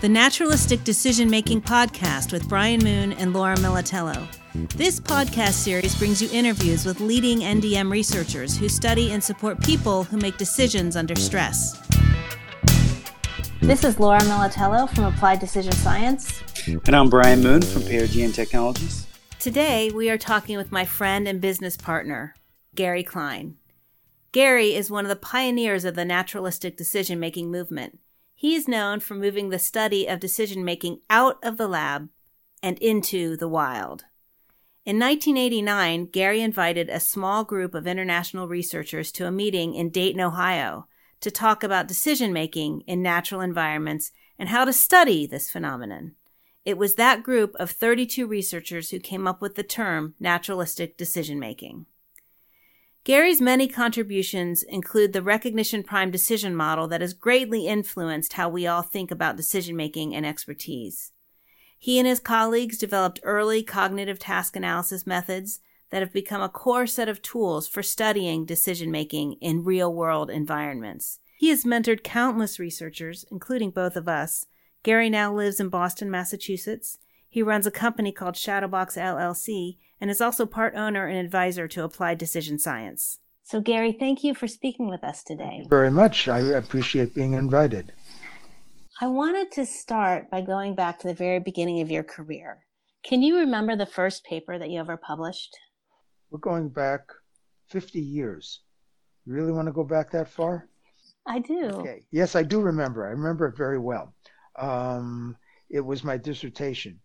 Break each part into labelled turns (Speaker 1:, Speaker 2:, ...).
Speaker 1: The Naturalistic Decision Making Podcast with Brian Moon and Laura Militello. This podcast series brings you interviews with leading NDM researchers who study and support people who make decisions under stress. This is Laura Militello from Applied Decision Science.
Speaker 2: And I'm Brian Moon from Perigean Technologies.
Speaker 1: Today, we are talking with my friend and business partner, Gary Klein. Gary is one of the pioneers of the naturalistic decision making movement. He is known for moving the study of decision making out of the lab and into the wild. In 1989, Gary invited a small group of international researchers to a meeting in Dayton, Ohio, to talk about decision making in natural environments and how to study this phenomenon. It was that group of 32 researchers who came up with the term naturalistic decision making. Gary's many contributions include the recognition primed decision model that has greatly influenced how we all think about decision making and expertise. He and his colleagues developed early cognitive task analysis methods that have become a core set of tools for studying decision making in real world environments. He has mentored countless researchers, including both of us. Gary now lives in Boston, Massachusetts. He runs a company called Shadowbox LLC and is also part owner and advisor to Applied Decision Science. So, Gary, thank you for speaking with us today.
Speaker 3: very much. I appreciate being invited.
Speaker 1: I wanted to start by going back to the very beginning of your career. Can you remember the first paper that you ever published?
Speaker 3: We're going back 50 years. You really want to go back that far?
Speaker 1: I do.
Speaker 3: Okay. Yes, I do remember. I remember it very well. Um, it was my dissertation.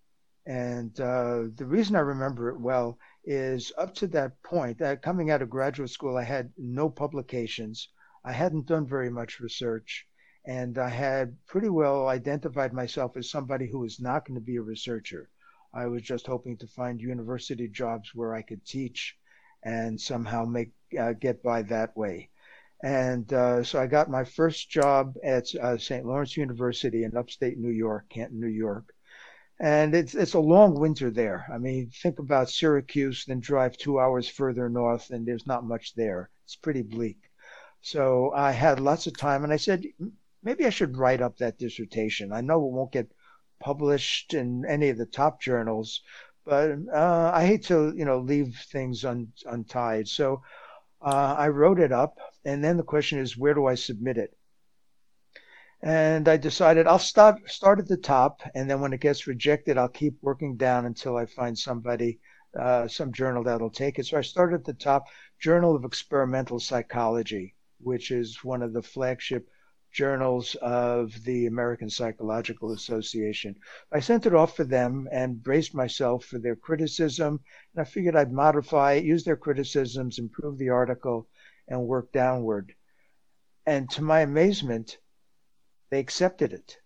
Speaker 3: And uh, the reason I remember it well is up to that point, that coming out of graduate school, I had no publications. I hadn't done very much research, and I had pretty well identified myself as somebody who was not going to be a researcher. I was just hoping to find university jobs where I could teach and somehow make uh, get by that way. And uh, so I got my first job at uh, St. Lawrence University in upstate New York, Canton, New York and it's it's a long winter there. I mean, think about Syracuse, then drive two hours further north, and there's not much there. It's pretty bleak. So I had lots of time, and I said maybe I should write up that dissertation. I know it won't get published in any of the top journals, but uh, I hate to you know leave things un, untied. So uh, I wrote it up, and then the question is, where do I submit it? And I decided I'll start start at the top, and then when it gets rejected, I'll keep working down until I find somebody, uh, some journal that'll take it. So I started at the top, Journal of Experimental Psychology, which is one of the flagship journals of the American Psychological Association. I sent it off for them and braced myself for their criticism, and I figured I'd modify it, use their criticisms, improve the article, and work downward. And to my amazement, they accepted it.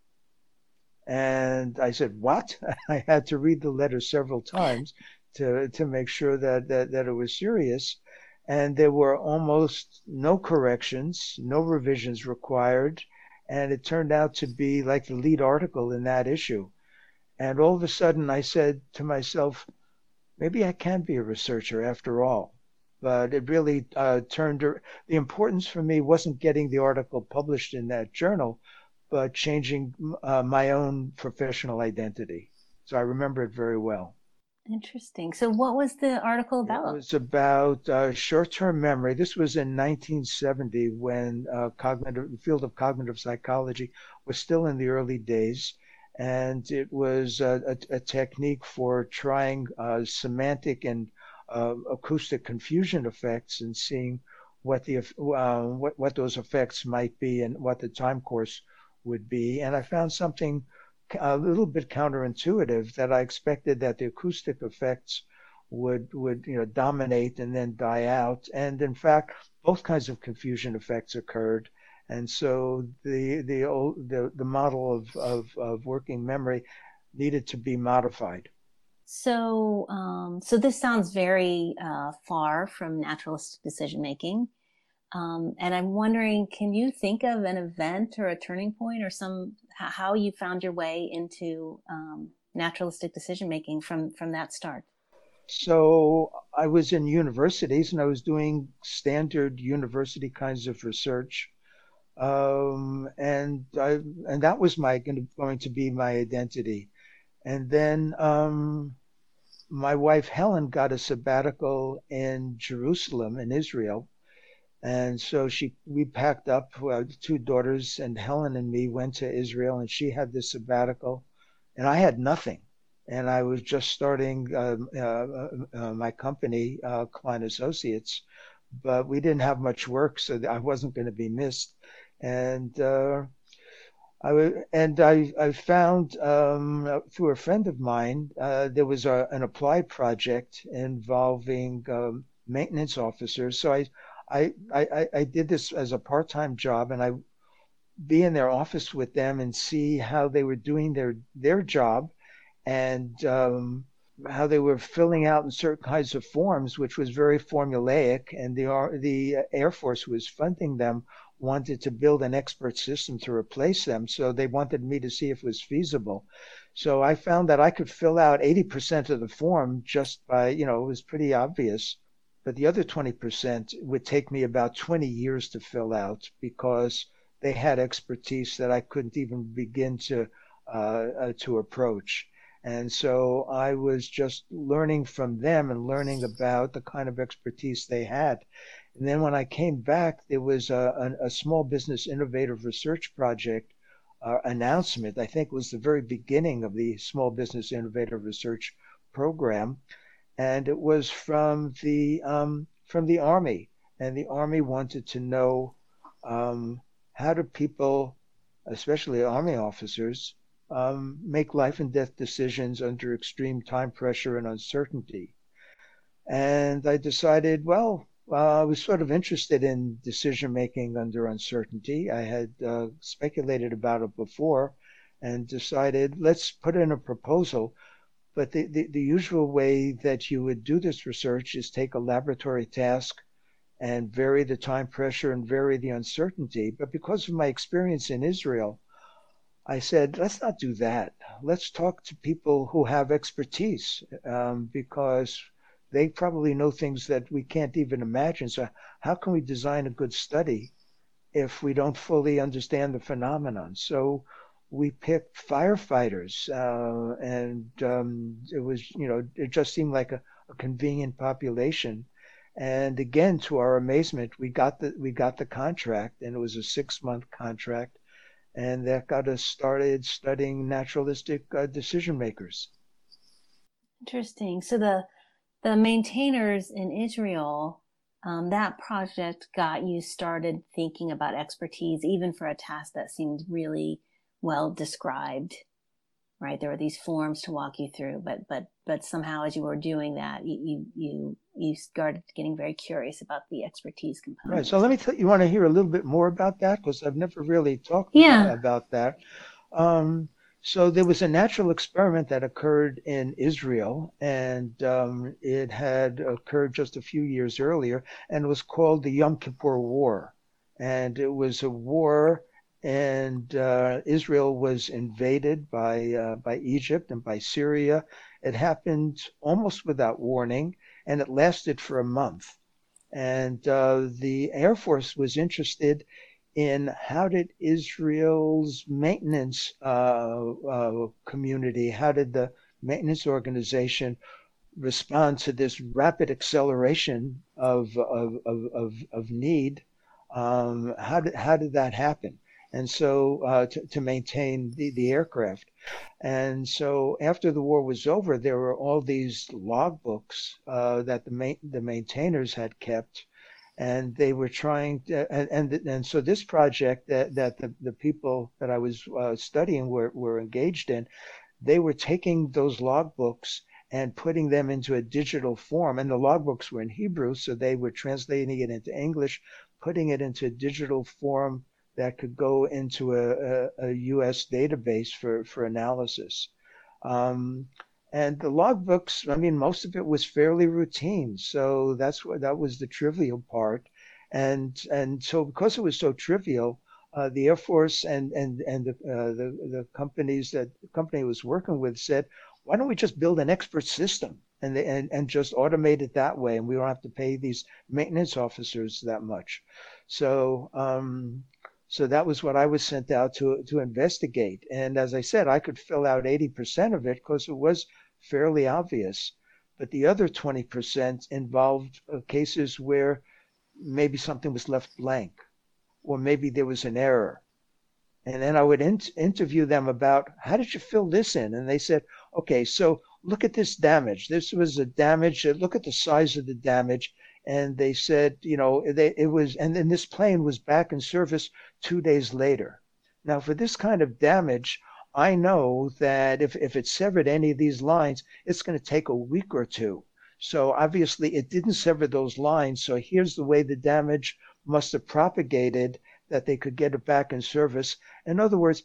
Speaker 3: And I said, What? I had to read the letter several times to, to make sure that, that, that it was serious. And there were almost no corrections, no revisions required. And it turned out to be like the lead article in that issue. And all of a sudden, I said to myself, maybe I can be a researcher after all. But it really uh, turned the importance for me wasn't getting the article published in that journal, but changing uh, my own professional identity. So I remember it very well.
Speaker 1: Interesting. So, what was the article about?
Speaker 3: It was about uh, short-term memory. This was in 1970 when uh, cognitive, the field of cognitive psychology was still in the early days, and it was a, a, a technique for trying uh, semantic and uh, acoustic confusion effects and seeing what the uh, what what those effects might be and what the time course would be. And I found something a little bit counterintuitive that I expected that the acoustic effects would would you know dominate and then die out. And in fact, both kinds of confusion effects occurred. And so the the old, the, the model of, of, of working memory needed to be modified.
Speaker 1: So, um, so this sounds very uh, far from naturalistic decision making. Um, and I'm wondering, can you think of an event or a turning point or some how you found your way into um, naturalistic decision making from from that start?
Speaker 3: so I was in universities and I was doing standard university kinds of research. Um, and I, and that was my going to be my identity. And then um, my wife Helen got a sabbatical in Jerusalem in Israel, and so she we packed up uh, two daughters and Helen and me went to Israel, and she had this sabbatical, and I had nothing, and I was just starting um, uh, uh, uh, my company, Klein Associates, but we didn't have much work, so I wasn't going to be missed, and I and I, I found um, through a friend of mine uh, there was a, an applied project involving um, maintenance officers. So I, I, I, I did this as a part-time job, and I be in their office with them and see how they were doing their their job, and um, how they were filling out in certain kinds of forms, which was very formulaic, and the the Air Force was funding them wanted to build an expert system to replace them. So they wanted me to see if it was feasible. So I found that I could fill out 80% of the form just by, you know, it was pretty obvious. But the other 20% would take me about 20 years to fill out because they had expertise that I couldn't even begin to uh, uh, to approach. And so I was just learning from them and learning about the kind of expertise they had. And then when I came back, there was a, a, a small business innovative research project uh, announcement. I think was the very beginning of the small business innovative research program, and it was from the um, from the army. And the army wanted to know um, how do people, especially army officers, um, make life and death decisions under extreme time pressure and uncertainty. And I decided, well, uh, I was sort of interested in decision making under uncertainty. I had uh, speculated about it before and decided let's put in a proposal. But the, the, the usual way that you would do this research is take a laboratory task and vary the time pressure and vary the uncertainty. But because of my experience in Israel, I said, let's not do that. Let's talk to people who have expertise um, because they probably know things that we can't even imagine. So, how can we design a good study if we don't fully understand the phenomenon? So, we picked firefighters, uh, and um, it was, you know, it just seemed like a, a, convenient population. And again, to our amazement, we got the we got the contract, and it was a six month contract, and that got us started studying naturalistic uh, decision makers.
Speaker 1: Interesting. So the the maintainers in Israel, um, that project got you started thinking about expertise, even for a task that seemed really well described. Right, there were these forms to walk you through, but but but somehow, as you were doing that, you you you started getting very curious about the expertise component.
Speaker 3: Right. So let me tell you. Want to hear a little bit more about that because I've never really talked yeah. about that. Um, so there was a natural experiment that occurred in Israel, and um, it had occurred just a few years earlier, and was called the Yom Kippur War. And it was a war, and uh, Israel was invaded by uh, by Egypt and by Syria. It happened almost without warning, and it lasted for a month. And uh, the Air Force was interested in how did Israel's maintenance uh, uh, community, how did the maintenance organization respond to this rapid acceleration of of of of, of need? Um, how did how did that happen? And so uh, to, to maintain the, the aircraft. And so after the war was over, there were all these logbooks uh, that the the maintainers had kept and they were trying to, and, and and so this project that that the, the people that I was uh, studying were were engaged in, they were taking those logbooks and putting them into a digital form. And the logbooks were in Hebrew, so they were translating it into English, putting it into digital form that could go into a, a, a U.S. database for for analysis. Um, and the logbooks, I mean, most of it was fairly routine. So that's what that was the trivial part. And and so because it was so trivial, uh, the Air Force and and and the, uh, the the companies that the company was working with said, why don't we just build an expert system and, they, and and just automate it that way, and we don't have to pay these maintenance officers that much. So um, so that was what I was sent out to to investigate. And as I said, I could fill out 80% of it because it was fairly obvious. But the other 20% involved uh, cases where maybe something was left blank, or maybe there was an error. And then I would in- interview them about how did you fill this in? And they said, okay, so look at this damage. This was a damage. Uh, look at the size of the damage. And they said, you know, they, it was, and then this plane was back in service two days later. Now, for this kind of damage, I know that if, if it severed any of these lines, it's going to take a week or two. So obviously it didn't sever those lines. So here's the way the damage must have propagated that they could get it back in service. In other words,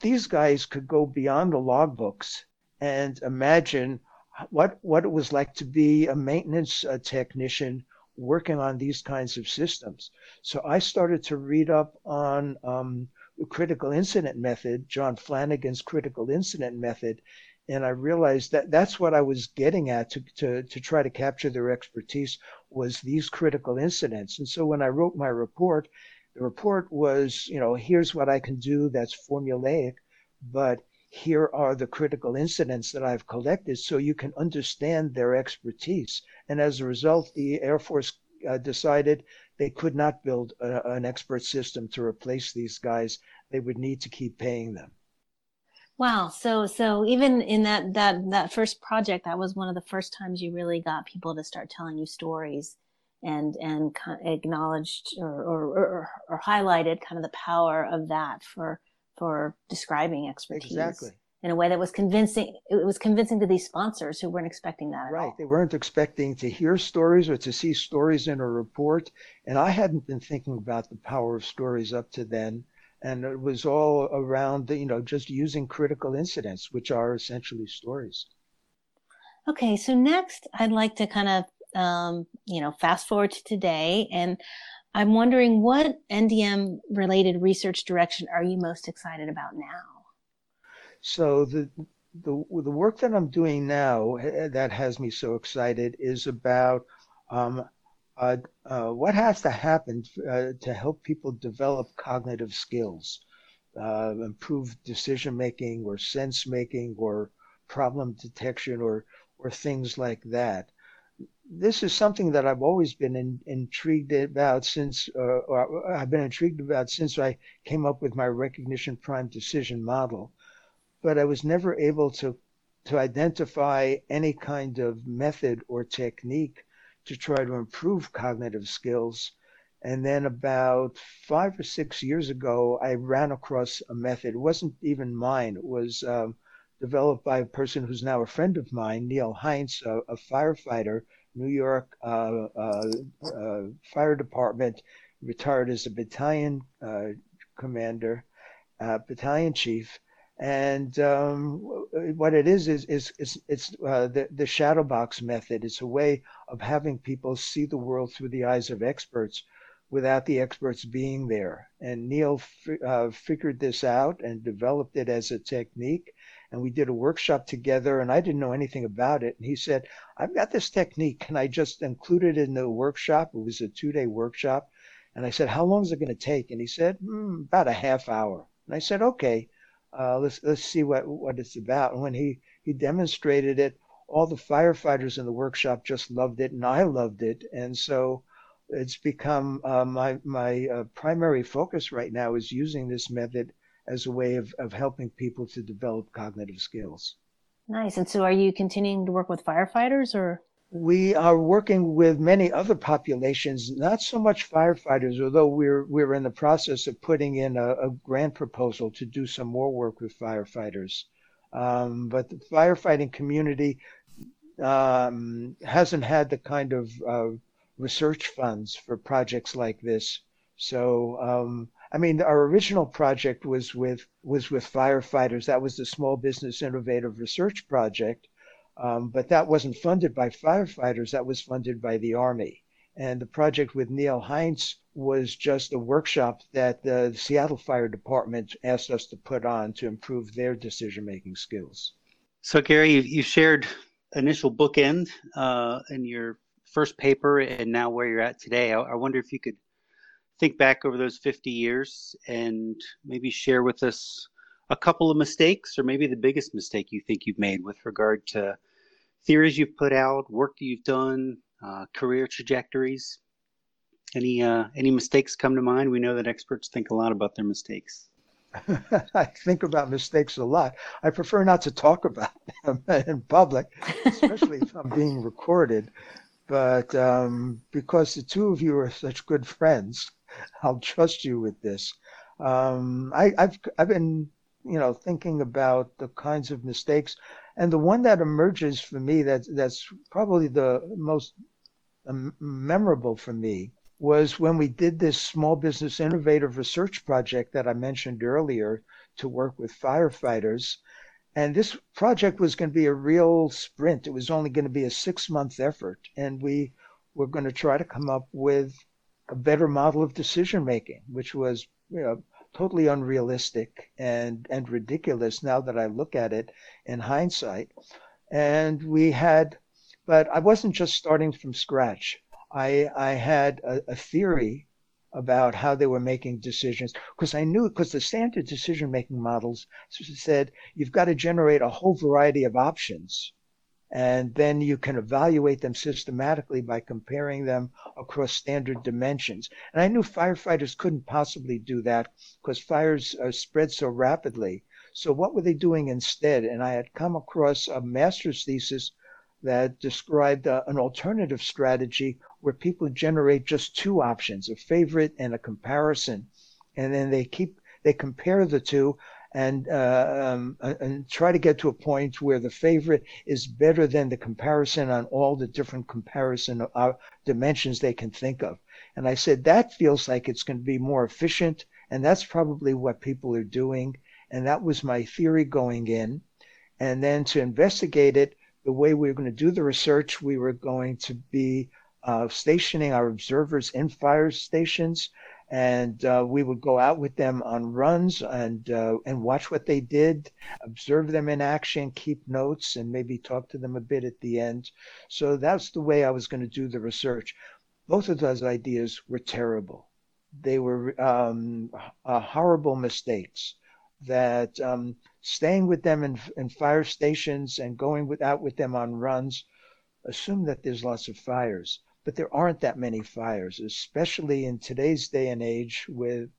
Speaker 3: these guys could go beyond the logbooks and imagine what what it was like to be a maintenance uh, technician working on these kinds of systems. So I started to read up on um, the critical incident method, John Flanagan's critical incident method, and I realized that that's what I was getting at to, to, to try to capture their expertise was these critical incidents. And so when I wrote my report, the report was, you know, here's what I can do that's formulaic, but here are the critical incidents that I've collected so you can understand their expertise. And as a result, the Air Force uh, decided they could not build a, an expert system to replace these guys. They would need to keep paying them.
Speaker 1: Wow. So, so even in that, that, that first project, that was one of the first times you really got people to start telling you stories and, and acknowledged or, or, or, or highlighted kind of the power of that for, for describing expertise.
Speaker 3: Exactly.
Speaker 1: In a way that was convincing, it was convincing to these sponsors who weren't expecting that
Speaker 3: right.
Speaker 1: All.
Speaker 3: They weren't expecting to hear stories or to see stories in a report. And I hadn't been thinking about the power of stories up to then. And it was all around, the, you know, just using critical incidents, which are essentially stories.
Speaker 1: Okay, so next I'd like to kind of, um, you know, fast forward to today and I'm wondering what NDM related research direction are you most excited about now?
Speaker 3: So the the the work that I'm doing now eh, that has me so excited is about um, uh, uh, what has to happen uh, to help people develop cognitive skills, uh, improve decision making or sense making or problem detection or or things like that this is something that I've always been in, intrigued about since, uh, I've been intrigued about since I came up with my recognition primed decision model, but I was never able to to identify any kind of method or technique to try to improve cognitive skills. And then about five or six years ago, I ran across a method. It wasn't even mine. It was um, developed by a person who's now a friend of mine, Neil Hintze, a, a firefighter New York uh, uh, uh, Fire Department, retired as a battalion commander, battalion chief. And um, what it is is is, is it's uh, the the shadow box method. It's a way of having people see the world through the eyes of experts, without the experts being there. And Neil uh, figured this out and developed it as a technique and we did a workshop together and I didn't know anything about it. And he said, I've got this technique. Can I just include it in the workshop? It was a two day workshop. And I said, how long is it going to take? And he said, mm, about a half hour. And I said, okay, uh, let's, let's see what, what it's about. And when he, he demonstrated it, all the firefighters in the workshop just loved it and I loved it. And so it's become uh, my, my uh, primary focus right now is using this method as a way of, of helping people to develop cognitive skills.
Speaker 1: Nice. And so are you continuing to work with firefighters or?
Speaker 3: We are working with many other populations, not so much firefighters, although we're we're in the process of putting in a, a grant proposal to do some more work with firefighters. Um, but the firefighting community um, hasn't had the kind of uh, research funds for projects like this. So um, I mean, our original project was with was with firefighters. That was the Small Business Innovative Research Project, um, but that wasn't funded by firefighters. That was funded by the Army. And the project with Neil Hintze was just a workshop that the Seattle Fire Department asked us to put on to improve their decision making skills.
Speaker 2: So, Gary, you, you shared initial bookend uh, in your first paper and now where you're at today. I, I wonder if you could think back over those 50 years and maybe share with us a couple of mistakes or maybe the biggest mistake you think you've made with regard to theories you've put out, work that you've done, uh, career trajectories. Any uh, any mistakes come to mind? We know that experts think a lot about their mistakes.
Speaker 3: I think about mistakes a lot. I prefer not to talk about them in public, especially if I'm being recorded. But um, because the two of you are such good friends, I'll trust you with this. Um, I, have I've been you know thinking about the kinds of mistakes, and the one that emerges for me that that's probably the most um, memorable for me was when we did this small business innovative research project that I mentioned earlier to work with firefighters. And this project was going to be a real sprint. It was only going to be a six month effort. And we were going to try to come up with a better model of decision making, which was you know, totally unrealistic and, and ridiculous now that I look at it in hindsight. And we had, but I wasn't just starting from scratch. I, I had a, a theory about how they were making decisions because I knew because the standard decision making models said you've got to generate a whole variety of options and then you can evaluate them systematically by comparing them across standard dimensions. And I knew firefighters couldn't possibly do that because fires uh, spread so rapidly. So what were they doing instead? And I had come across a master's thesis that described uh, an alternative strategy where people generate just two options, a favorite and a comparison. And then they keep, they compare the two and, uh, um, and try to get to a point where the favorite is better than the comparison on all the different comparison uh, dimensions they can think of. And I said, that feels like it's going to be more efficient. And that's probably what people are doing. And that was my theory going in. And then to investigate it, the way we were going to do the research, we were going to be uh, stationing our observers in fire stations, and uh, we would go out with them on runs and uh, and watch what they did, observe them in action, keep notes, and maybe talk to them a bit at the end. So that's the way I was going to do the research. Both of those ideas were terrible. They were um, horrible mistakes that um, staying with them in, in fire stations and going with, out with them on runs, assume that there's lots of fires. But there aren't that many fires, especially in today's day and age with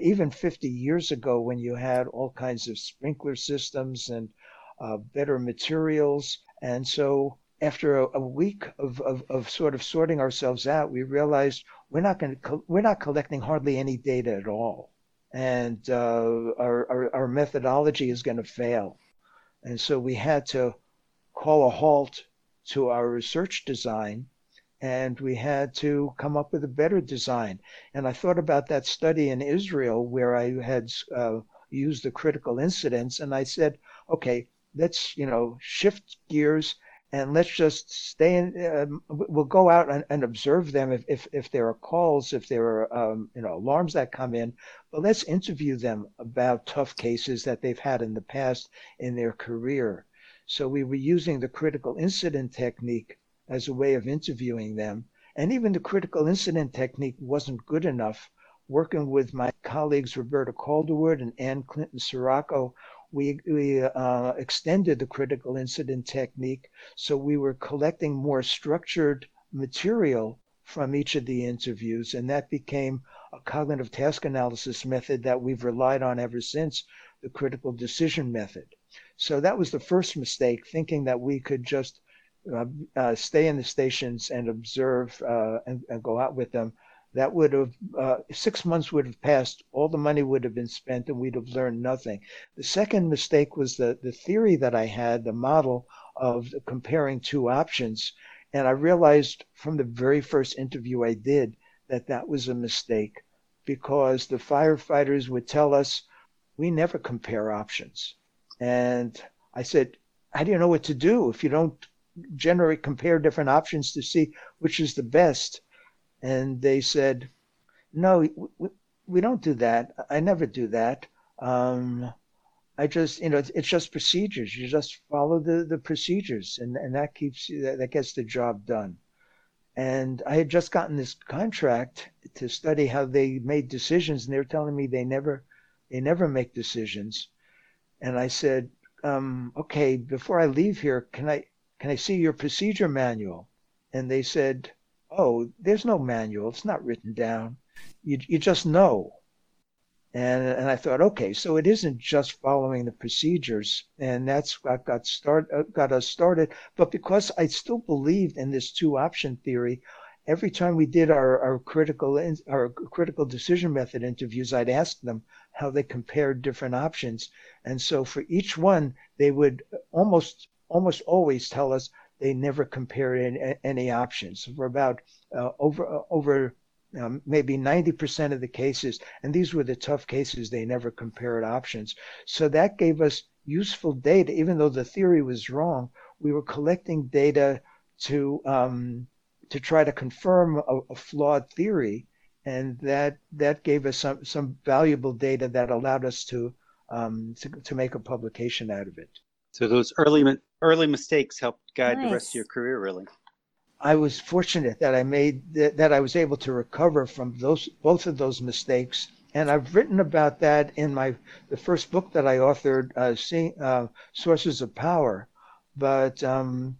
Speaker 3: even 50 years ago when you had all kinds of sprinkler systems and uh, better materials. And so after a, a week of, of, of, sort of sorting ourselves out, we realized we're not going to, we're not collecting hardly any data at all and uh, our, our, our methodology is going to fail. And so we had to call a halt to our research design and we had to come up with a better design. And I thought about that study in Israel where I had uh, used the critical incidents, and I said, okay, let's you know shift gears and let's just stay in. Um, we'll go out and, and, observe them if, if, if there are calls, if there are um, you know alarms that come in. But let's interview them about tough cases that they've had in the past in their career. So we were using the critical incident technique as a way of interviewing them, and even the critical incident technique wasn't good enough. Working with my colleagues Roberta Calderwood and Ann Clinton Cirocco, we, we uh, extended the critical incident technique. So we were collecting more structured material from each of the interviews, and that became a cognitive task analysis method that we've relied on ever since, the critical decision method. So that was the first mistake, thinking that we could just uh, uh, stay in the stations and observe uh, and, and, go out with them that would have uh, six months would have passed. All the money would have been spent and we'd have learned nothing. The second mistake was the, the theory that i had the model of comparing two options. And i realized from the very first interview i did that that was a mistake because the firefighters would tell us we never compare options. And i said how do you know what to do if you don't generate compare different options to see which is the best and they said, "No, we, we don't do that. I never do that. Um, I just, you know, it's, just procedures. You just follow the, the procedures, and, and that keeps that, that gets the job done. And I had just gotten this contract to study how they made decisions, and they were telling me they never, they never make decisions. And I said, um, okay, before I leave here, can I, can I see your procedure manual? And they said, oh, there's no manual. It's not written down. You, you just know. And, and I thought, okay, so it isn't just following the procedures, and that's what got start uh, got us started. But because I still believed in this two option theory, every time we did our, our critical our critical decision method interviews, I'd ask them how they compared different options, and so for each one, they would almost almost always tell us they never compared any, any options. For about uh, over uh, over um, maybe 90% of the cases, and these were the tough cases, they never compared options. So that gave us useful data, even though the theory was wrong. We were collecting data to um, to try to confirm a, a, flawed theory, and that that gave us some some valuable data that allowed us to um, to, to make a publication out of it.
Speaker 2: So those early early mistakes helped guide nice. the rest of your career, really.
Speaker 3: I was fortunate that I made that, that I was able to recover from those both of those mistakes, and I've written about that in my the first book that I authored, uh, see, uh, Sources of Power. But um,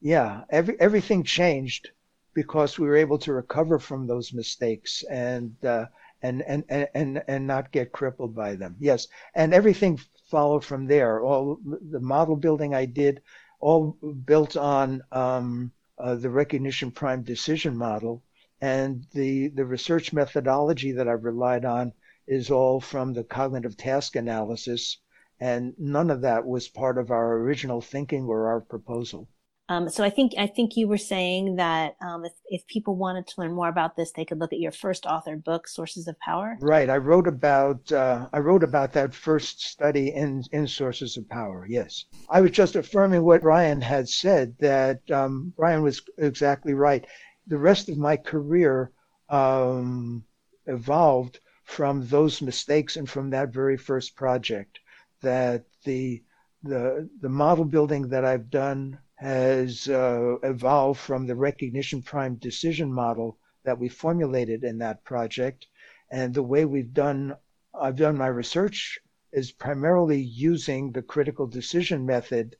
Speaker 3: yeah, every everything changed because we were able to recover from those mistakes and uh, and, and and and not get crippled by them. Yes, and everything followed from there. All the model building I did, all built on. Um, uh, the recognition primed decision model. And the, the research methodology that I've relied on is all from the cognitive task analysis. And none of that was part of our original thinking or our proposal.
Speaker 1: Um, so I think I think you were saying that um, if if people wanted to learn more about this, they could look at your first authored book, Sources of Power.
Speaker 3: Right. I wrote about uh, I wrote about that first study in in Sources of Power. Yes, I was just affirming what Brian had said. That um, Brian was exactly right. The rest of my career um, evolved from those mistakes and from that very first project. That the the the model building that I've done has uh, evolved from the recognition primed decision model that we formulated in that project. And the way we've done, I've done my research is primarily using the critical decision method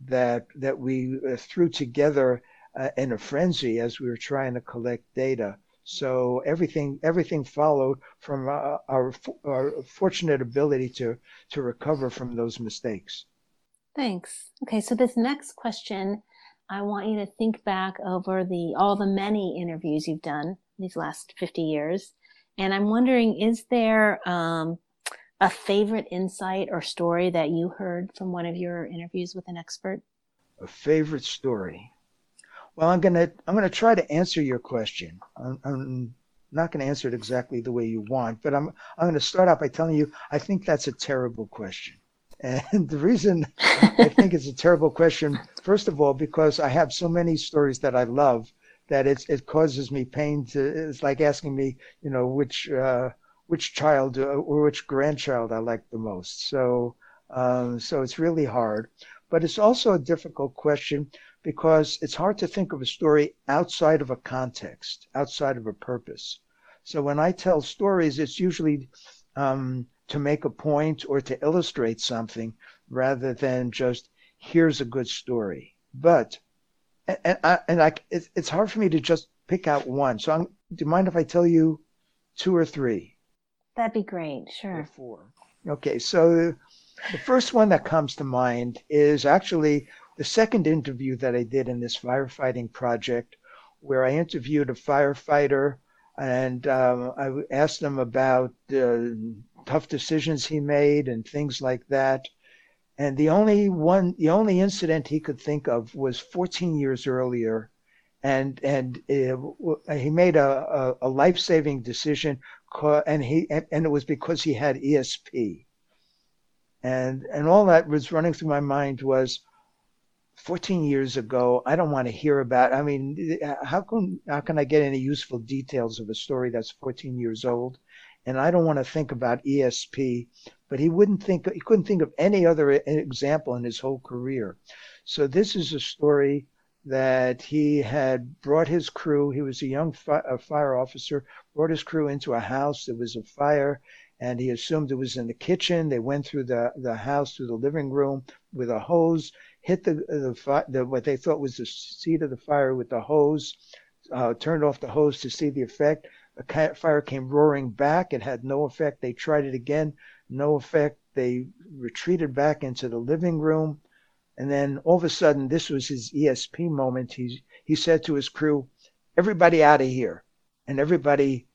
Speaker 3: that that we uh, threw together uh, in a frenzy as we were trying to collect data. So everything everything followed from uh, our, our fortunate ability to to recover from those mistakes.
Speaker 1: Thanks. Okay, so this next question, I want you to think back over the all the many interviews you've done these last 50 years. And I'm wondering, is there um, a favorite insight or story that you heard from one of your interviews with an expert?
Speaker 3: A favorite story. Well, I'm gonna I'm gonna try to answer your question. I'm, I'm not to answer it exactly the way you want, but I'm I'm to start out by telling you I think that's a terrible question. And the reason I think it's a terrible question, first of all, because I have so many stories that I love that it's, it causes me pain to, it's like asking me, you know, which, uh, which child uh, or which grandchild I like the most. So, um, so it's really hard. But it's also a difficult question because it's hard to think of a story outside of a context, outside of a purpose. So when I tell stories, it's usually um, to make a point or to illustrate something rather than just here's a good story. But and I, and I it's hard for me to just pick out one. So I'm, do you mind if I tell you two or three?
Speaker 1: That'd be great. Sure.
Speaker 3: Or four. Okay. So the first one that comes to mind is actually the second interview that I did in this firefighting project, where I interviewed a firefighter and um, I asked him about uh, tough decisions he made and things like that. And the only one, the only incident he could think of was 14 years earlier, and and uh, he made a, a, a life saving decision, and he and it was because he had ESP. And and all that was running through my mind was, 14 years ago. I don't want to hear about. I mean, uh, how can how can I get any useful details of a story that's 14 years old? and I don't want to think about ESP but he wouldn't think he couldn't think of any other example in his whole career. So this is a story that he had brought his crew. He was a young fi- a fire officer, brought his crew into a house. There was a fire, and he assumed it was in the kitchen. They went through the, the house, through the living room with a hose, hit the, the, the what they thought was the seat of the fire with the hose, uh, turned off the hose to see the effect. The fire came roaring back. It had no effect. They tried it again, no effect. They retreated back into the living room. And then all of a sudden, this was his ESP moment. He, he said to his crew, Everybody out of here. And everybody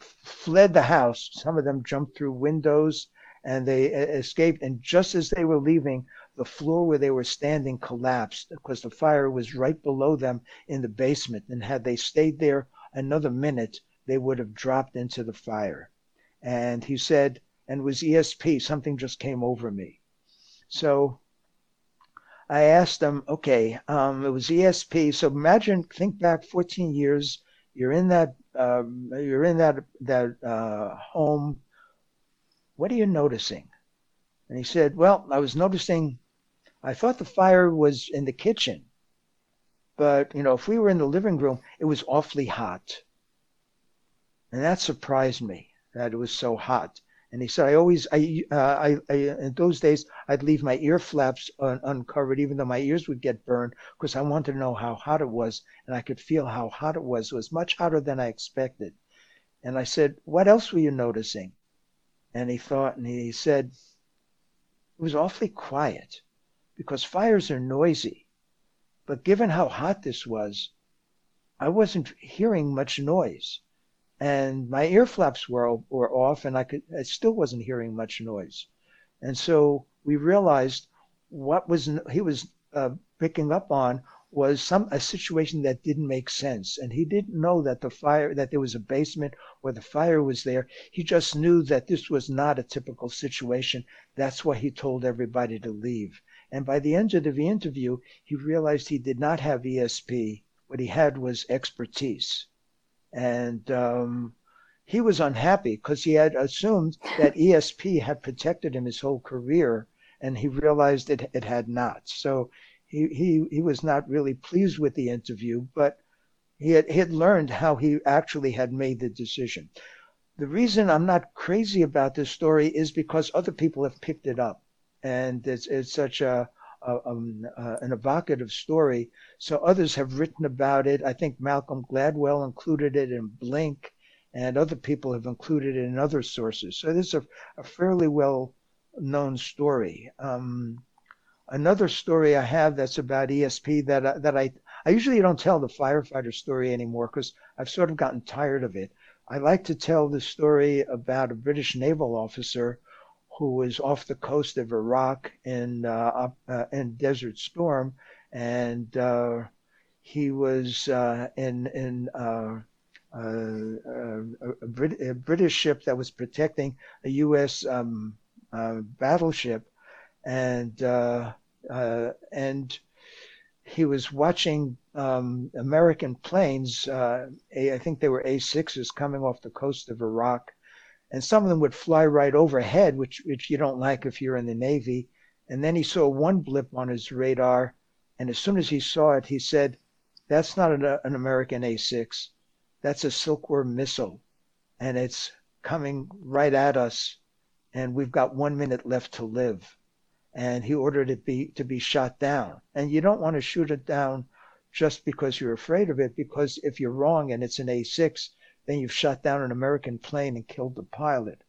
Speaker 3: fled the house. Some of them jumped through windows and they escaped. And just as they were leaving, the floor where they were standing collapsed because the fire was right below them in the basement. And had they stayed there another minute, they would have dropped into the fire. And he said, and was ESP, something just came over me. So I asked them, okay, um, it was ESP. So imagine, think back 14 years. You're in that, um, you're in that that uh, home. What are you noticing? And he said, well, I was noticing. I thought the fire was in the kitchen, but you know, if we were in the living room, it was awfully hot, and that surprised me that it was so hot. And he said, I always, I, uh, I, I, in those days, I'd leave my ear flaps un- uncovered, even though my ears would get burned, because I wanted to know how hot it was, and I could feel how hot it was. It was much hotter than I expected. And I said, What else were you noticing? And he thought, and he said, It was awfully quiet, because fires are noisy. But given how hot this was, I wasn't hearing much noise and my ear flaps were were off, and I could I still wasn't hearing much noise, and so we realized what was he was uh, picking up on was some a situation that didn't make sense, and he didn't know that the fire that there was a basement where the fire was there. He just knew that this was not a typical situation. That's why he told everybody to leave. And by the end of the interview, he realized he did not have ESP. What he had was expertise and um, he was unhappy because he had assumed that ESP had protected him his whole career, and he realized it, it had not. So he, he, he was not really pleased with the interview, but he had, he had learned how he actually had made the decision. The reason I'm not crazy about this story is because other people have picked it up, and it's, it's such a um, uh, an evocative story. So others have written about it. I think Malcolm Gladwell included it in Blink, and other people have included it in other sources. So this is a, a fairly well known story. Um, another story I have that's about ESP that I, that I I usually don't tell the firefighter story anymore because I've sort of gotten tired of it. I like to tell the story about a British naval officer who was off the coast of Iraq in uh, uh, in Desert Storm, and uh, he was uh, in in uh, uh, a, Brit- a, British ship that was protecting a U.S. Um, battleship, and and he was watching um, American planes. A, I think they were A6s coming off the coast of Iraq and some of them would fly right overhead, which which you don't like if you're in the Navy. And then he saw one blip on his radar, and as soon as he saw it, he said, "That's not an, an American A6. That's a Silkworm missile, and it's coming right at us, and we've got one minute left to live." And he ordered it be to be shot down. And you don't want to shoot it down just because you're afraid of it, because if you're wrong and it's an A6, then you've shot down an American plane and killed the pilot.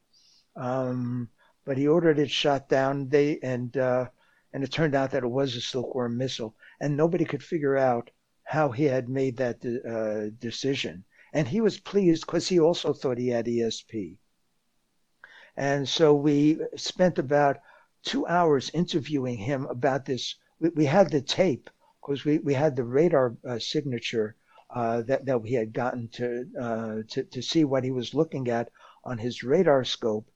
Speaker 3: Um, but he ordered it shot down. They and uh, and it turned out that it was a Silkworm missile, and nobody could figure out how he had made that de- uh, decision. And he was pleased because he also thought he had ESP. And so we spent about two hours interviewing him about this. We, we had the tape because we, we had the radar uh, signature that that we had gotten to, uh, to to see what he was looking at on his radar scope,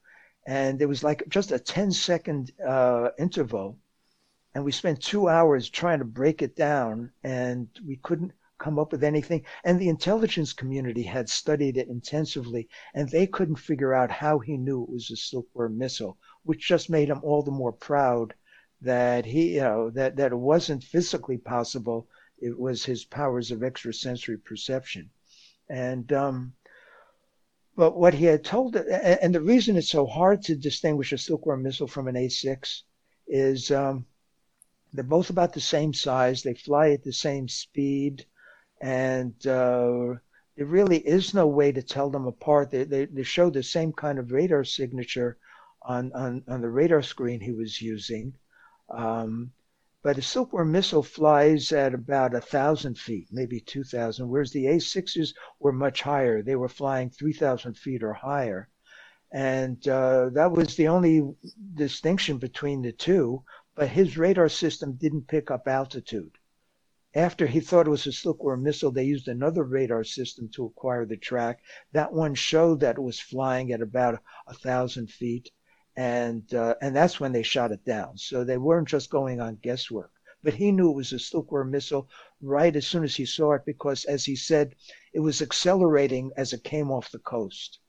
Speaker 3: and it was like just a 10 second uh, interval, and we spent two hours trying to break it down, and we couldn't come up with anything. And the intelligence community had studied it intensively, and they couldn't figure out how he knew it was a silkworm missile. which just made him all the more proud that he, you know, that, that it wasn't physically possible. It was his powers of extrasensory perception. And, um, but what he had told, and the reason it's so hard to distinguish a silkworm missile from an A6 is um, they're both about the same size. They fly at the same speed, and uh, there really is no way to tell them apart. They, they, they show the same kind of radar signature on, on, on the radar screen he was using. Um, but a silkworm missile flies at about a thousand feet, maybe two thousand, whereas the A6s were much higher. They were flying three thousand feet or higher, and uh, that was the only distinction between the two. But his radar system didn't pick up altitude. After he thought it was a silkworm missile, they used another radar system to acquire the track. That one showed that it was flying at about a thousand feet and uh, and that's when they shot it down. So they weren't just going on guesswork. But he knew it was a silkworm missile right as soon as he saw it because, as he said, it was accelerating as it came off the coast.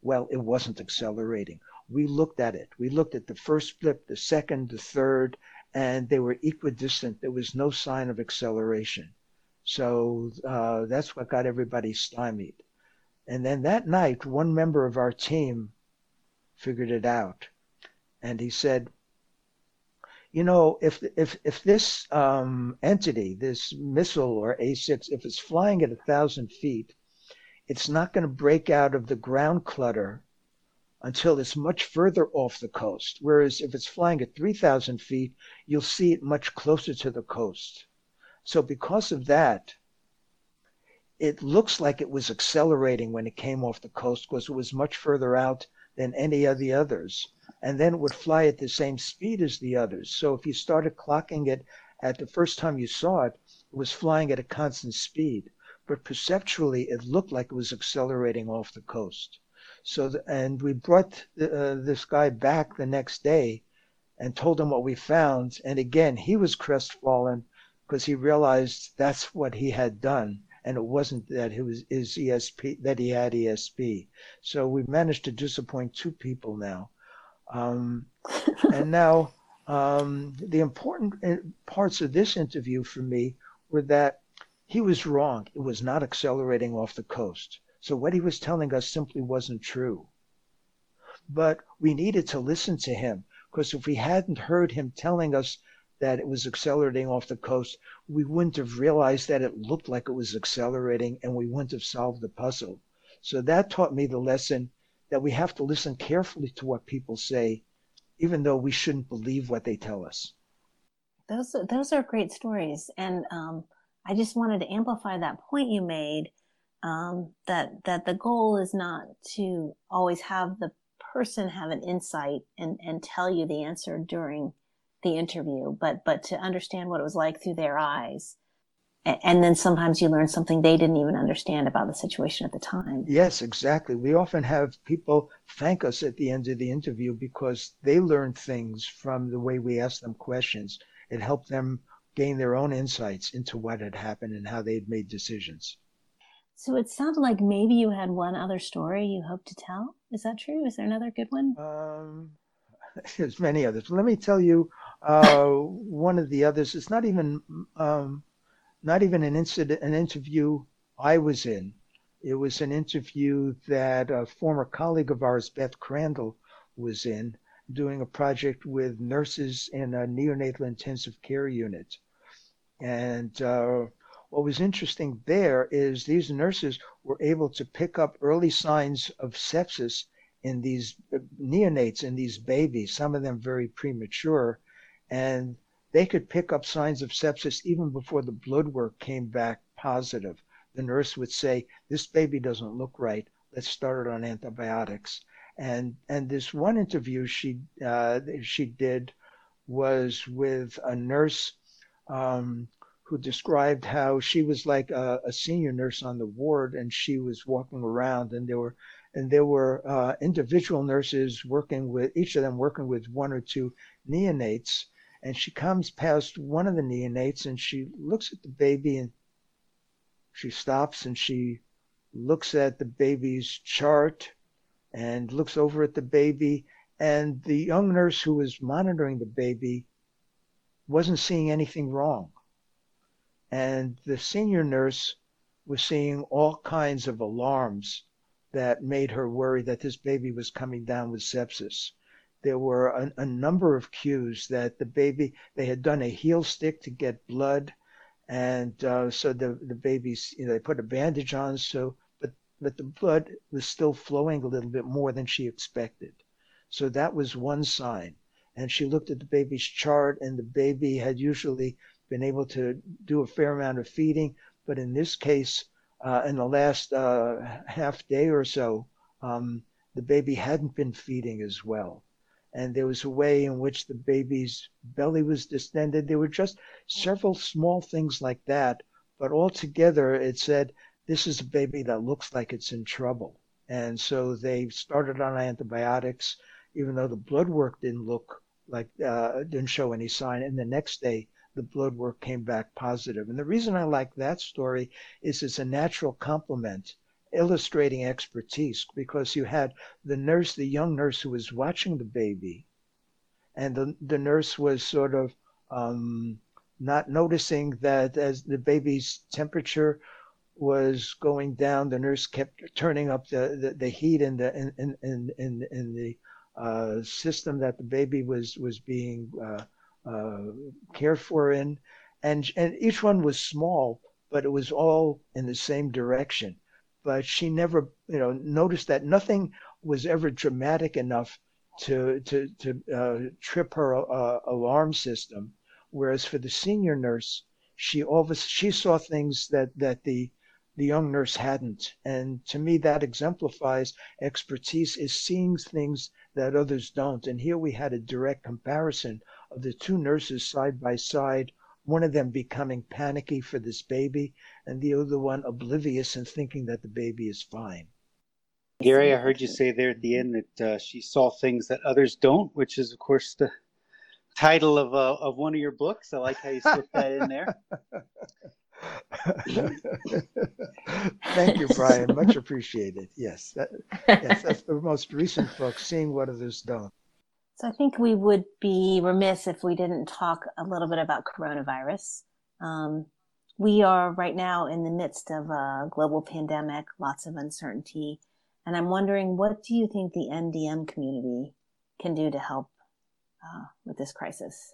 Speaker 3: Well, it wasn't accelerating. We looked at it. We looked at the first flip, the second, the third, and they were equidistant. There was no sign of acceleration. So uh, that's what got everybody stymied. And then that night, one member of our team figured it out. And he said, you know, if if if this um, entity, this missile or A6, if it's flying at a thousand feet, it's not going to break out of the ground clutter until it's much further off the coast. Whereas if it's flying at 3,000 feet, you'll see it much closer to the coast. So because of that, it looks like it was accelerating when it came off the coast because it was much further out than any of the others. And then it would fly at the same speed as the others. So if you started clocking it at the first time you saw it, it was flying at a constant speed. But perceptually, it looked like it was accelerating off the coast. So, the, and we brought the, uh, this guy back the next day and told him what we found. And again, he was crestfallen because he realized that's what he had done and it wasn't that he was his ESP that he had ESP. So we managed to disappoint two people now, um, and now um, the important uh, parts of this interview for me were that he was wrong. It was not accelerating off the coast. So what he was telling us simply wasn't true. But we needed to listen to him because if we hadn't heard him telling us that it was accelerating off the coast, we wouldn't have realized that it looked like it was accelerating and we wouldn't have solved the puzzle. So that taught me the lesson that we have to listen carefully to what people say, even though we shouldn't believe what they tell us.
Speaker 1: Those, those are great stories. And um, I just wanted to amplify that point you made um, that, that the goal is not to always have the person have an insight and, and tell you the answer during the interview, but but to understand what it was like through their eyes. And then sometimes you learn something they didn't even understand about the situation at the time.
Speaker 3: Yes, exactly. We often have people thank us at the end of the interview because they learned things from the way we asked them questions. It helped them gain their own insights into what had happened and how they'd made decisions.
Speaker 1: So it sounded like maybe you had one other story you hope to tell. Is that true? Is there another good one?
Speaker 3: Um, there's many others. Let me tell you uh, one of the others. It's not even um, not even an incident, an interview I was in. It was an interview that a former colleague of ours, Beth Crandall, was in, doing a project with nurses in a neonatal intensive care unit. And uh, what was interesting there is these nurses were able to pick up early signs of sepsis in these neonates, in these babies, some of them very premature, and they could pick up signs of sepsis even before the blood work came back positive. The nurse would say, "This baby doesn't look right. Let's start it on antibiotics." And and this one interview she uh, she did was with a nurse um, who described how she was like a, a, senior nurse on the ward, and she was walking around, and there were and there were uh, individual nurses working with each of them working with one or two neonates and she comes past one of the neonates and she looks at the baby and she stops and she looks at the baby's chart and looks over at the baby And the young nurse who was monitoring the baby wasn't seeing anything wrong. And the senior nurse was seeing all kinds of alarms that made her worry that this baby was coming down with sepsis. There were a, a number of cues that the baby, they had done a heel stick to get blood. And uh, so the, the baby's, you know, they put a bandage on, so, but, but the blood was still flowing a little bit more than she expected. So that was one sign. And she looked at the baby's chart, and the baby had usually been able to do a fair amount of feeding, but in this case, uh, in the last uh, half day or so, um, the baby hadn't been feeding as well. And there was a way in which the baby's belly was distended. There were just several small things like that. But altogether, it said, this is a baby that looks like it's in trouble. And so they started on antibiotics, even though the blood work didn't look like, uh, didn't show any sign. And the next day, the blood work came back positive. And the reason I like that story is it's a natural complement illustrating expertise because you had the nurse, the young nurse who was watching the baby, and the, the nurse was sort of um, not noticing that as the baby's temperature was going down, the nurse kept turning up the, the, the heat in the in in in, in the uh, system that the baby was was being uh, uh, cared for in, and and each one was small, but it was all in the same direction. But she never, you know, noticed that nothing was ever dramatic enough to to to uh, trip her uh, alarm system. Whereas for the senior nurse, she always she saw things that that the the young nurse hadn't. And to me, that exemplifies expertise is seeing things that others don't. And here we had a direct comparison of the two nurses side by side, one of them becoming panicky for this baby, and the other one oblivious and thinking that the baby is fine.
Speaker 2: Gary, I heard you say there at the end that uh, she saw things that others don't, which is, of course, the title of uh, of one of your books. I like how you slipped that in there.
Speaker 3: Thank you, Brian. Much appreciated. Yes, that, yes, that's the most recent book, "Seeing What Others Don't."
Speaker 1: So I think we would be remiss if we didn't talk a little bit about coronavirus. Um, we are right now in the midst of a global pandemic, lots of uncertainty. And I'm wondering, what do you think the NDM community can do to help uh, with this crisis?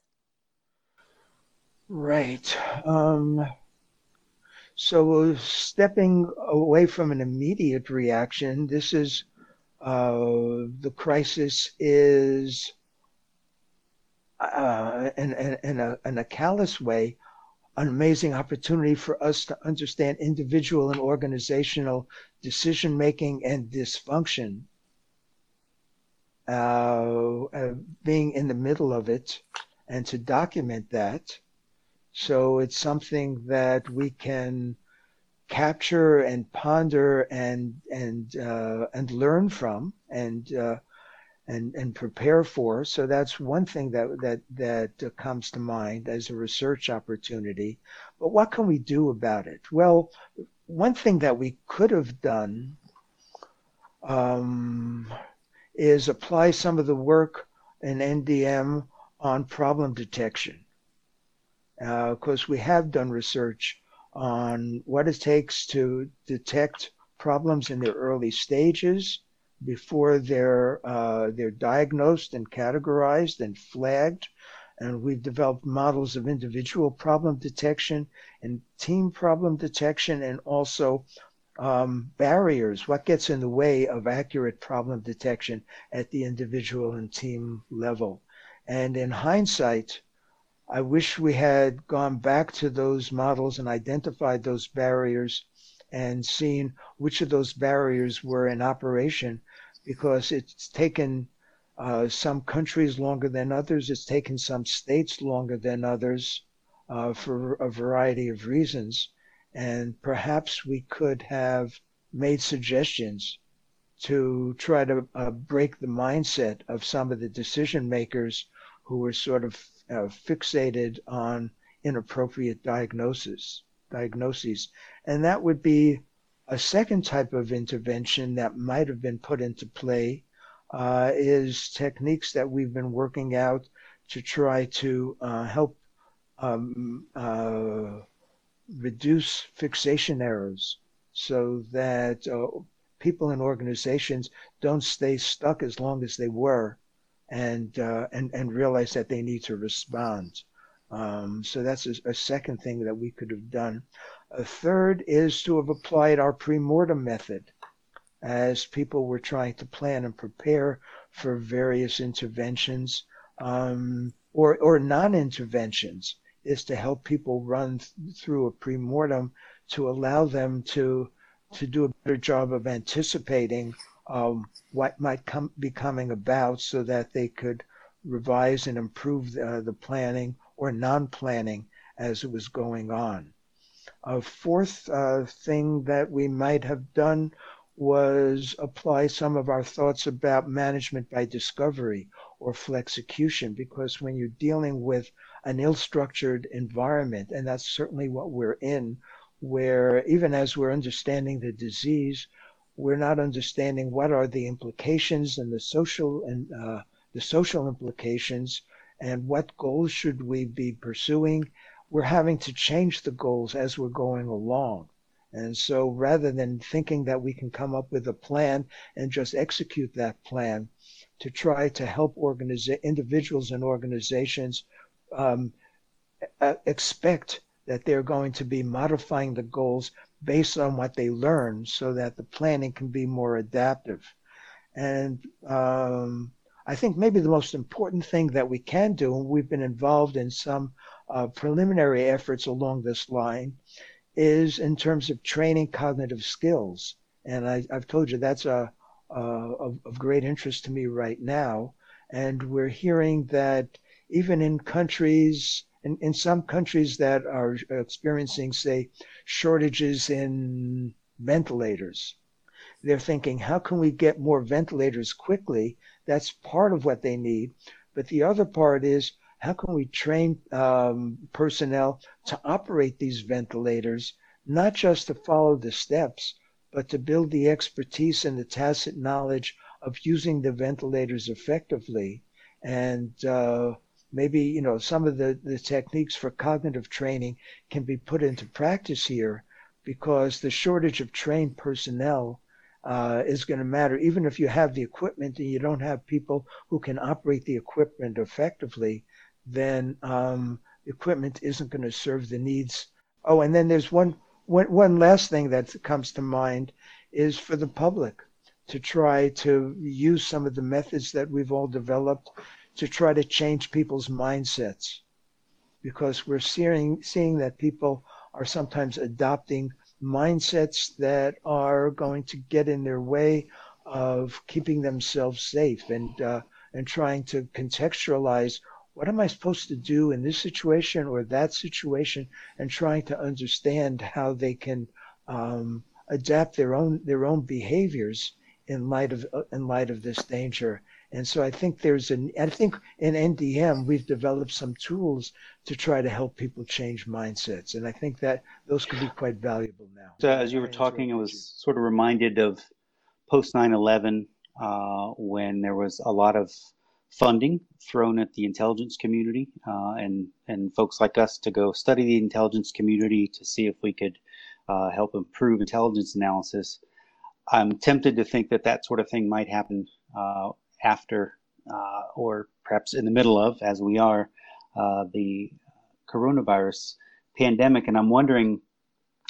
Speaker 3: Right. Um, so, stepping away from an immediate reaction, this is the crisis is, uh, in, in, in, a, in a callous way, an amazing opportunity for us to understand individual and organizational decision making and dysfunction. Uh, uh, being in the middle of it and to document that. So it's something that we can capture and ponder and and uh, and learn from and uh, and and prepare for. So that's one thing that that that uh, comes to mind as a research opportunity. But what can we do about it? Well, one thing that we could have done um, is apply some of the work in NDM on problem detection, uh, we have done research on what it takes to detect problems in their early stages before they're uh, they're diagnosed and categorized and flagged. And we've developed models of individual problem detection and team problem detection, and also um, barriers. What gets in the way of accurate problem detection at the individual and team level? And in hindsight, I wish we had gone back to those models and identified those barriers and seen which of those barriers were in operation because it's taken uh, some countries longer than others. It's taken some states longer than others uh, for a variety of reasons. And perhaps we could have made suggestions to try to uh, break the mindset of some of the decision makers who were sort of uh, fixated on inappropriate diagnosis diagnoses, and that would be a second type of intervention that might have been put into play uh, is techniques that we've been working out to try to uh, help um, uh, reduce fixation errors so that uh, people and organizations don't stay stuck as long as they were and uh, and and realize that they need to respond. Um, so that's a, a, second thing that we could have done. A third is to have applied our pre-mortem method as people were trying to plan and prepare for various interventions um, or or non-interventions is to help people run th- through a pre-mortem to allow them to to do a better job of anticipating um, what might come, be coming about so that they could revise and improve uh, the planning or non-planning as it was going on. A fourth uh, thing that we might have done was apply some of our thoughts about management by discovery or flexecution because when you're dealing with an ill-structured environment, and that's certainly what we're in, where even as we're understanding the disease, we're not understanding what are the implications and the social and uh, the social implications and what goals should we be pursuing. We're having to change the goals as we're going along. And so rather than thinking that we can come up with a plan and just execute that plan, to try to help organiza- individuals and organizations um, expect that they're going to be modifying the goals based on what they learn so that the planning can be more adaptive. And um, I think maybe the most important thing that we can do, and we've been involved in some uh, preliminary efforts along this line, is in terms of training cognitive skills. And I, have told you that's a, a of, of great interest to me right now. And we're hearing that even in countries in, in some countries that are experiencing, say, shortages in ventilators, they're thinking, how can we get more ventilators quickly? That's part of what they need. But the other part is, how can we train um, personnel to operate these ventilators, not just to follow the steps, but to build the expertise and the tacit knowledge of using the ventilators effectively and uh, maybe you know some of the, the techniques for cognitive training can be put into practice here because the shortage of trained personnel uh, is going to matter. Even if you have the equipment and you don't have people who can operate the equipment effectively then um, equipment isn't going to serve the needs. Oh and then there's one, one one last thing that comes to mind is for the public to try to use some of the methods that we've all developed to try to change people's mindsets because we're seeing seeing that people are sometimes adopting mindsets that are going to get in their way of keeping themselves safe and uh, and trying to contextualize what am I supposed to do in this situation or that situation and trying to understand how they can um, adapt their own their own behaviors in light of uh, in light of this danger and so I think there's an, I think in NDM, we've developed some tools to try to help people change mindsets. And I think that those could be quite valuable now.
Speaker 2: So as you were talking, I was sort of reminded of post 9 11 uh, when there was a lot of funding thrown at the intelligence community uh, and, and folks like us to go study the intelligence community to see if we could uh, help improve intelligence analysis. I'm tempted to think that that sort of thing might happen uh, after uh, or perhaps in the middle of, as we are, uh, the coronavirus pandemic. And I'm wondering,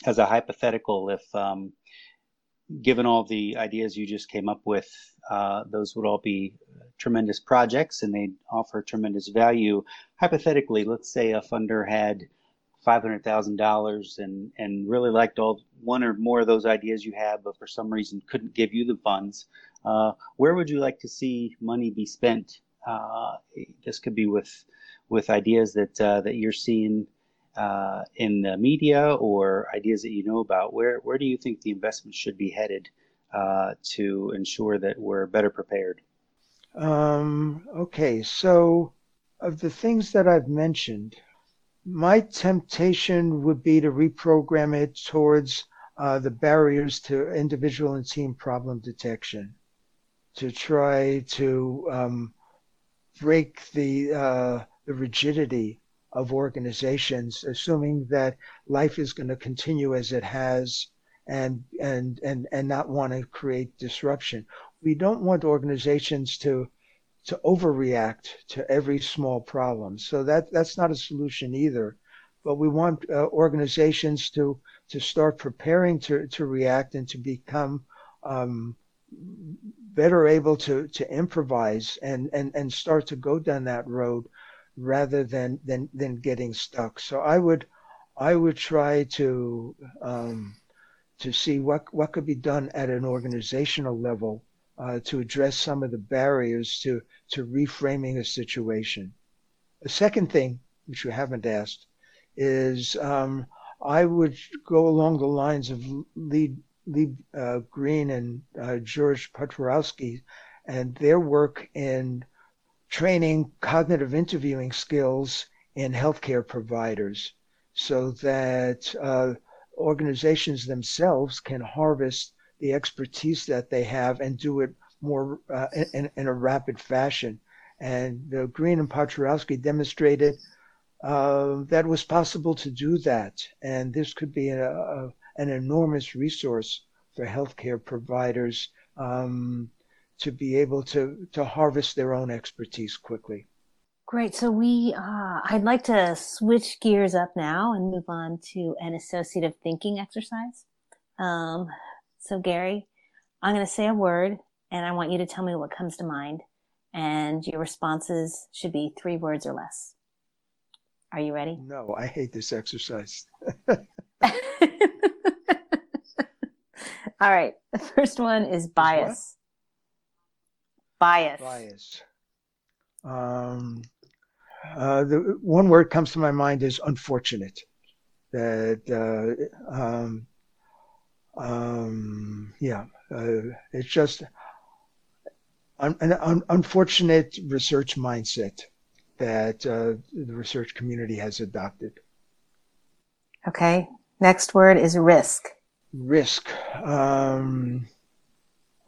Speaker 2: as a hypothetical, if um, given all the ideas you just came up with, uh, those would all be tremendous projects and they'd offer tremendous value. Hypothetically, let's say a funder had $500,000 and, and really liked all one or more of those ideas you have, but for some reason couldn't give you the funds. Uh, where would you like to see money be spent? Uh, this could be with with ideas that uh, that you're seeing uh, in the media or ideas that you know about. Where where do you think the investment should be headed uh, to ensure that we're better prepared?
Speaker 3: Um, okay, so of the things that I've mentioned, my temptation would be to reprogram it towards uh, the barriers to individual and team problem detection to try to um, break the uh, the rigidity of organizations, assuming that life is going to continue as it has, and and and and not want to create disruption. We don't want organizations to to overreact to every small problem. So that that's not a solution either. But we want uh, organizations to to start preparing to to react and to become um, better able to to improvise and and and start to go down that road rather than than than getting stuck. So I would I would try to um, to see what what could be done at an organizational level uh, to address some of the barriers to to reframing a situation. The second thing, which you haven't asked, is um, I would go along the lines of Lee Lee uh, Green and uh, George Piotrowski and their work in training cognitive interviewing skills in healthcare providers so that uh, organizations themselves can harvest the expertise that they have and do it more uh, in, in, a rapid fashion. And uh, Green and Piotrowski demonstrated uh, that it was possible to do that. And this could be a, a, an enormous resource for healthcare providers um, to be able to, to harvest their own expertise quickly.
Speaker 1: Great. So we, uh, I'd like to switch gears up now and move on to an associative thinking exercise. Um, so Gary, I'm going to say a word and I want you to tell me what comes to mind and your responses should be three words or less. Are you ready?
Speaker 3: No, I hate this exercise.
Speaker 1: All right. The first one is bias. Bias.
Speaker 3: Bias. Um, uh, the one word comes to my mind is unfortunate. That uh, um, um, yeah, uh, it's just un- an un- unfortunate research mindset that uh, the research community has adopted.
Speaker 1: Okay. Next word is risk
Speaker 3: risk. Um,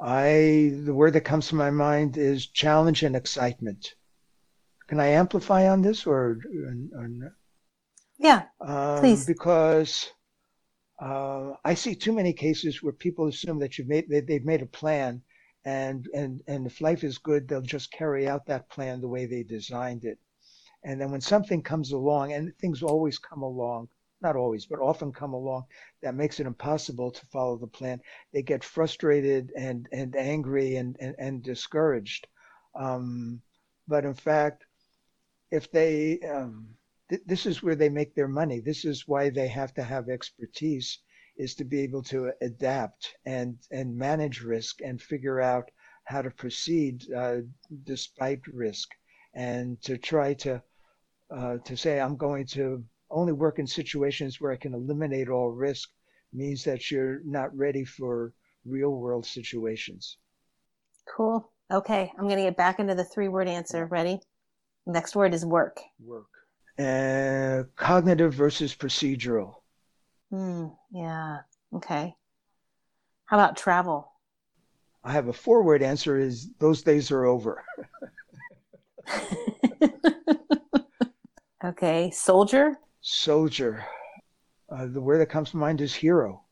Speaker 3: I the word that comes to my mind is challenge and excitement. Can I amplify on this or? or
Speaker 1: yeah, um, please.
Speaker 3: Because uh, I see too many cases where people assume that you've made they, they've made a plan, and and and if life is good, they'll just carry out that plan the way they designed it. And then when something comes along, and things always come along, not always, but often come along that makes it impossible to follow the plan. They get frustrated and, and angry and, and, and discouraged. Um, but in fact, if they, um, th- this is where they make their money. This is why they have to have expertise is to be able to adapt and, and manage risk and figure out how to proceed uh, despite risk and to try to, uh, to say, I'm going to only work in situations where I can eliminate all risk means that you're not ready for real world situations.
Speaker 1: Cool. Okay. I'm going to get back into the three word answer. Ready? Next word is work.
Speaker 3: Work. Uh, cognitive versus procedural.
Speaker 1: Hmm. Yeah. Okay. How about travel?
Speaker 3: I have a four word answer is those days are over.
Speaker 1: okay. Soldier?
Speaker 3: Soldier. Uh, the word that comes to mind is hero.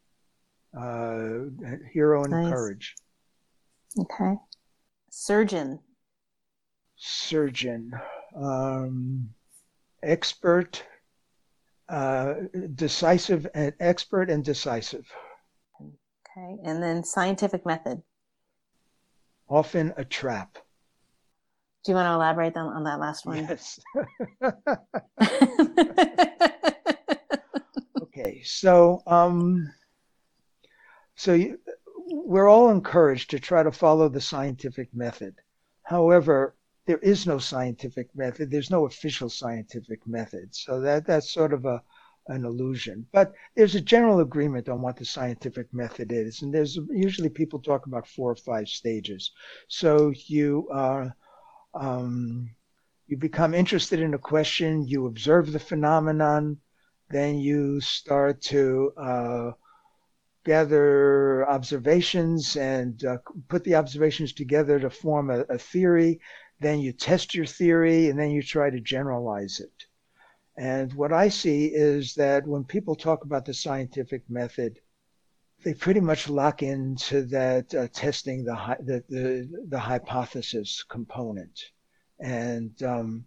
Speaker 3: Uh, hero and nice. courage.
Speaker 1: Okay. Surgeon.
Speaker 3: Surgeon. Um, expert. Uh, decisive and expert and decisive.
Speaker 1: Okay. And then scientific method.
Speaker 3: Often a trap.
Speaker 1: Do you want to elaborate on, on that last one?
Speaker 3: Yes. okay, so um, so you, we're all encouraged to try to follow the scientific method. However, there is no scientific method. There's no official scientific method. So that that's sort of a an illusion. But there's a general agreement on what the scientific method is, and there's usually people talk about four or five stages. So you uh, um, you become interested in a question, you observe the phenomenon, then you start to uh, gather observations and uh, put the observations together to form a, a theory. Then you test your theory and then you try to generalize it. And what I see is that when people talk about the scientific method, they pretty much lock into that uh, testing the, the, the, the, hypothesis component. And, um,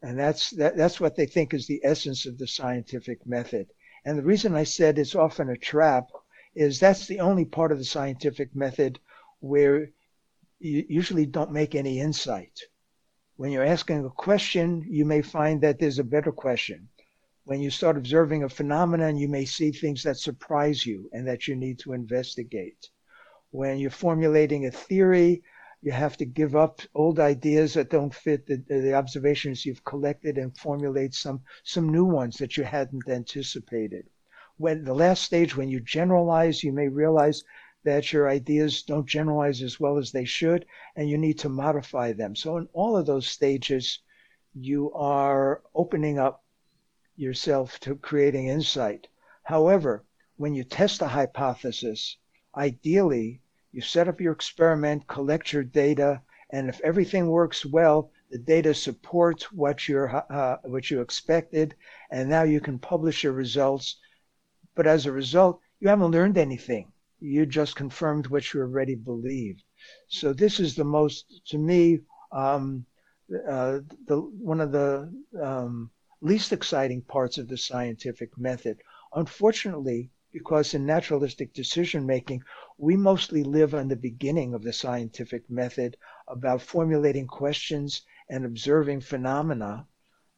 Speaker 3: and that's, that, that's what they think is the essence of the scientific method. And the reason I said it's often a trap is that's the only part of the scientific method where you usually don't make any insight. When you're asking a question, you may find that there's a better question. When you start observing a phenomenon, you may see things that surprise you and that you need to investigate. When you're formulating a theory, you have to give up old ideas that don't fit the, the observations you've collected and formulate some, some new ones that you hadn't anticipated. When the last stage, when you generalize, you may realize that your ideas don't generalize as well as they should, and you need to modify them. So, in all of those stages, you are opening up yourself to creating insight. However, when you test a hypothesis, ideally, you set up your experiment, collect your data, and if everything works well, the data supports what you uh, what you expected, and now you can publish your results. But as a result, you haven't learned anything you just confirmed what you already believed. So this is the most, to me, um, uh, the one of the um, least exciting parts of the scientific method. Unfortunately, because in naturalistic decision making, we mostly live on the beginning of the scientific method about formulating questions and observing phenomena,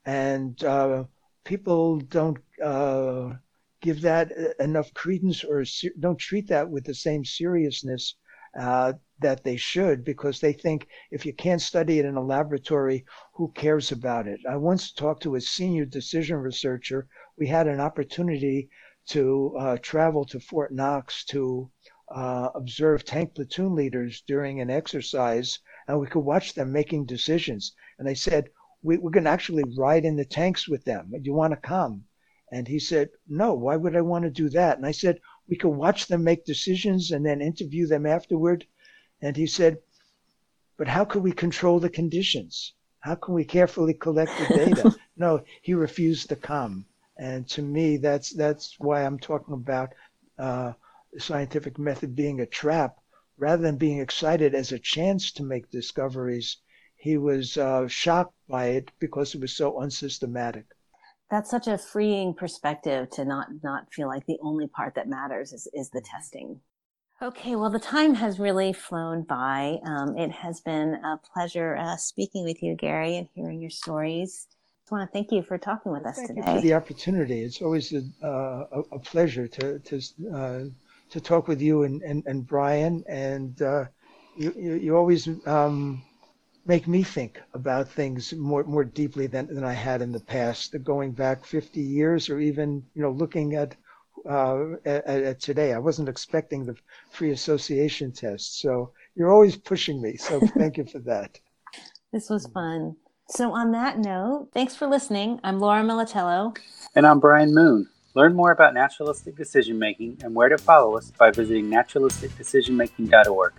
Speaker 3: and uh, people don't. Uh, give that enough credence or don't treat that with the same seriousness uh, that they should because they think if you can't study it in a laboratory, who cares about it? I once talked to a senior decision researcher. We had an opportunity to uh, travel to Fort Knox to uh, observe tank platoon leaders during an exercise, and we could watch them making decisions. And I said, we, are going to actually ride in the tanks with them. Do you want to come? And he said, No, why would I want to do that? And I said, We could watch them make decisions and then interview them afterward. And he said, But how could we control the conditions? How can we carefully collect the data? no, he refused to come. And to me, that's that's why I'm talking about uh, the scientific method being a trap rather than being excited as a chance to make discoveries. He was uh, shocked by it because it was so unsystematic
Speaker 1: that's such a freeing perspective to not not feel like the only part that matters is is the testing okay well the time has really flown by um, it has been a pleasure uh, speaking with you gary and hearing your stories I want to thank you for talking with us
Speaker 3: thank
Speaker 1: today.
Speaker 3: You for the opportunity. It's always a, uh, a pleasure to to uh, to talk with you and and, and Brian. And uh, you, you, you always um, make me think about things more more deeply than, than I had in the past, going back 50 years or even you know looking at, uh, at, at today. I wasn't expecting the free association test, so you're always pushing me. So thank you for that.
Speaker 1: This was fun. So on that note, thanks for listening. I'm Laura Militello.
Speaker 2: And I'm Brian Moon. Learn more about naturalistic decision making and where to follow us by visiting naturalisticdecisionmaking.org.